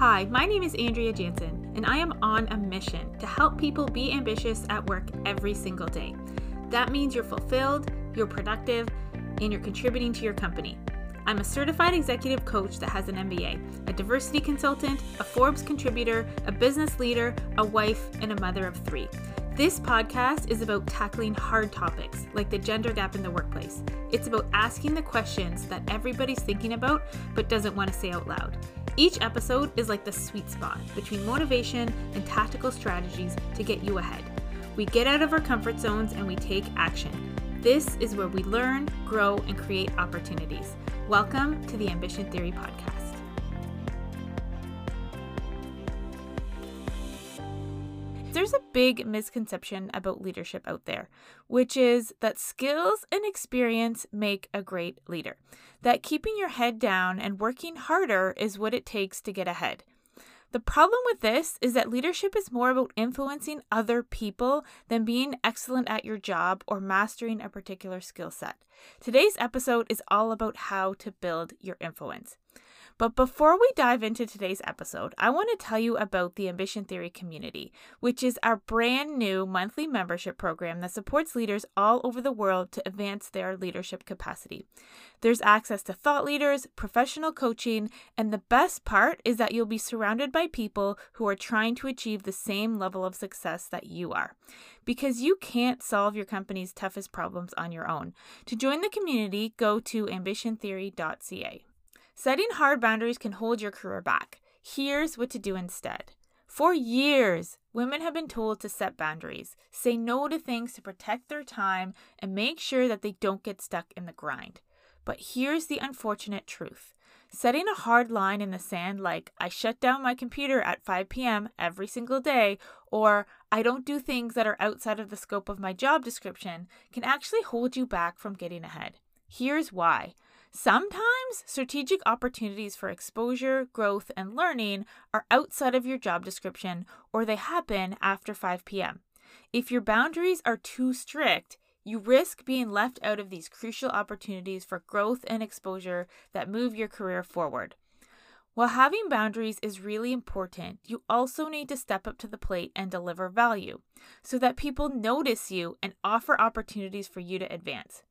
Hi, my name is Andrea Jansen, and I am on a mission to help people be ambitious at work every single day. That means you're fulfilled, you're productive, and you're contributing to your company. I'm a certified executive coach that has an MBA, a diversity consultant, a Forbes contributor, a business leader, a wife, and a mother of three. This podcast is about tackling hard topics like the gender gap in the workplace. It's about asking the questions that everybody's thinking about but doesn't want to say out loud. Each episode is like the sweet spot between motivation and tactical strategies to get you ahead. We get out of our comfort zones and we take action. This is where we learn, grow, and create opportunities. Welcome to the Ambition Theory Podcast. There's a big misconception about leadership out there, which is that skills and experience make a great leader. That keeping your head down and working harder is what it takes to get ahead. The problem with this is that leadership is more about influencing other people than being excellent at your job or mastering a particular skill set. Today's episode is all about how to build your influence. But before we dive into today's episode, I want to tell you about the Ambition Theory community, which is our brand new monthly membership program that supports leaders all over the world to advance their leadership capacity. There's access to thought leaders, professional coaching, and the best part is that you'll be surrounded by people who are trying to achieve the same level of success that you are. Because you can't solve your company's toughest problems on your own. To join the community, go to ambitiontheory.ca. Setting hard boundaries can hold your career back. Here's what to do instead. For years, women have been told to set boundaries, say no to things to protect their time, and make sure that they don't get stuck in the grind. But here's the unfortunate truth setting a hard line in the sand, like I shut down my computer at 5 p.m. every single day, or I don't do things that are outside of the scope of my job description, can actually hold you back from getting ahead. Here's why. Sometimes strategic opportunities for exposure, growth, and learning are outside of your job description or they happen after 5 p.m. If your boundaries are too strict, you risk being left out of these crucial opportunities for growth and exposure that move your career forward. While having boundaries is really important, you also need to step up to the plate and deliver value so that people notice you and offer opportunities for you to advance.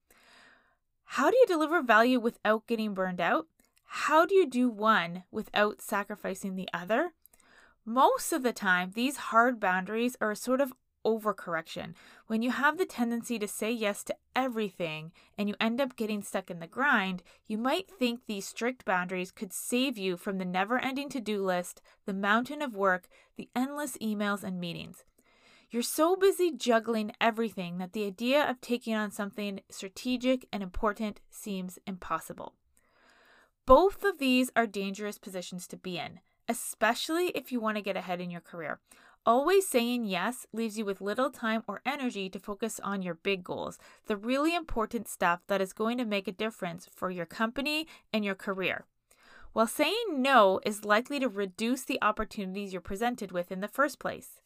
How do you deliver value without getting burned out? How do you do one without sacrificing the other? Most of the time, these hard boundaries are a sort of overcorrection. When you have the tendency to say yes to everything and you end up getting stuck in the grind, you might think these strict boundaries could save you from the never ending to do list, the mountain of work, the endless emails and meetings. You're so busy juggling everything that the idea of taking on something strategic and important seems impossible. Both of these are dangerous positions to be in, especially if you want to get ahead in your career. Always saying yes leaves you with little time or energy to focus on your big goals, the really important stuff that is going to make a difference for your company and your career. While saying no is likely to reduce the opportunities you're presented with in the first place.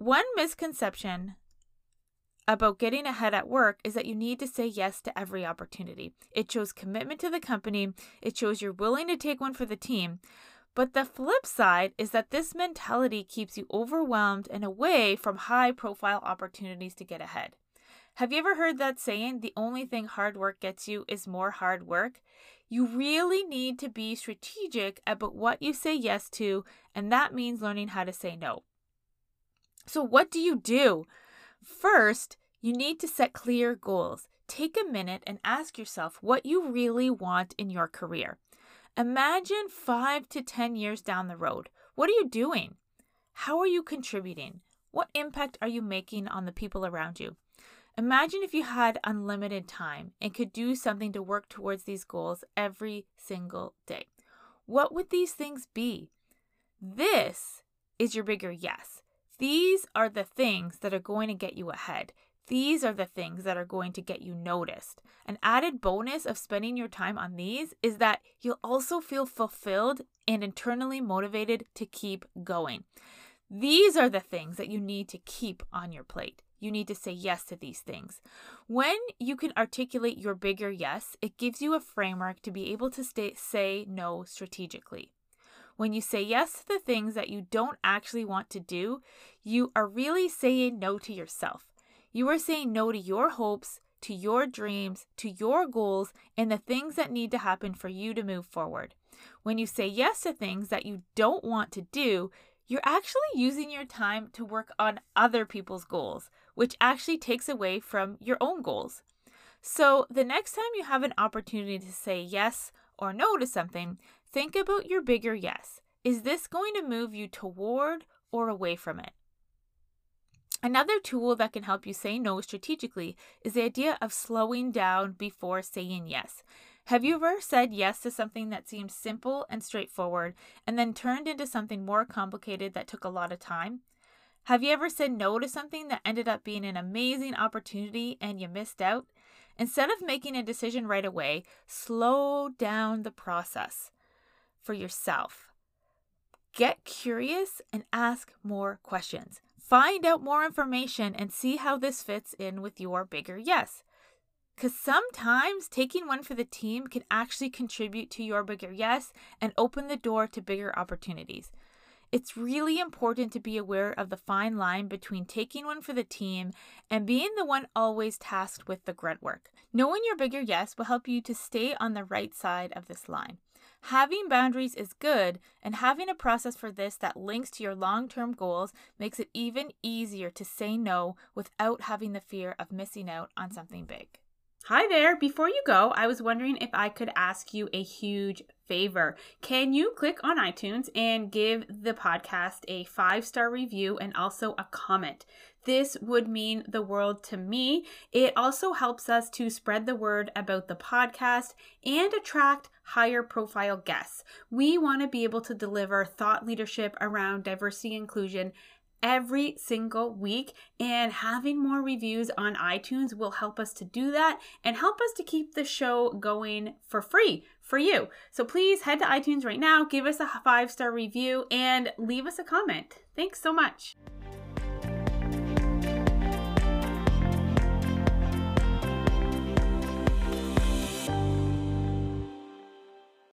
One misconception about getting ahead at work is that you need to say yes to every opportunity. It shows commitment to the company, it shows you're willing to take one for the team. But the flip side is that this mentality keeps you overwhelmed and away from high profile opportunities to get ahead. Have you ever heard that saying, the only thing hard work gets you is more hard work? You really need to be strategic about what you say yes to, and that means learning how to say no. So, what do you do? First, you need to set clear goals. Take a minute and ask yourself what you really want in your career. Imagine five to 10 years down the road. What are you doing? How are you contributing? What impact are you making on the people around you? Imagine if you had unlimited time and could do something to work towards these goals every single day. What would these things be? This is your bigger yes. These are the things that are going to get you ahead. These are the things that are going to get you noticed. An added bonus of spending your time on these is that you'll also feel fulfilled and internally motivated to keep going. These are the things that you need to keep on your plate. You need to say yes to these things. When you can articulate your bigger yes, it gives you a framework to be able to stay, say no strategically. When you say yes to the things that you don't actually want to do, you are really saying no to yourself. You are saying no to your hopes, to your dreams, to your goals, and the things that need to happen for you to move forward. When you say yes to things that you don't want to do, you're actually using your time to work on other people's goals, which actually takes away from your own goals. So, the next time you have an opportunity to say yes or no to something, think about your bigger yes. Is this going to move you toward or away from it? Another tool that can help you say no strategically is the idea of slowing down before saying yes. Have you ever said yes to something that seemed simple and straightforward and then turned into something more complicated that took a lot of time? Have you ever said no to something that ended up being an amazing opportunity and you missed out? Instead of making a decision right away, slow down the process for yourself. Get curious and ask more questions. Find out more information and see how this fits in with your bigger yes. Because sometimes taking one for the team can actually contribute to your bigger yes and open the door to bigger opportunities. It's really important to be aware of the fine line between taking one for the team and being the one always tasked with the grunt work. Knowing your bigger yes will help you to stay on the right side of this line. Having boundaries is good, and having a process for this that links to your long term goals makes it even easier to say no without having the fear of missing out on something big. Hi there. Before you go, I was wondering if I could ask you a huge favor. Can you click on iTunes and give the podcast a five star review and also a comment? This would mean the world to me. It also helps us to spread the word about the podcast and attract higher profile guests. We want to be able to deliver thought leadership around diversity inclusion every single week and having more reviews on iTunes will help us to do that and help us to keep the show going for free for you. So please head to iTunes right now, give us a five star review, and leave us a comment. Thanks so much.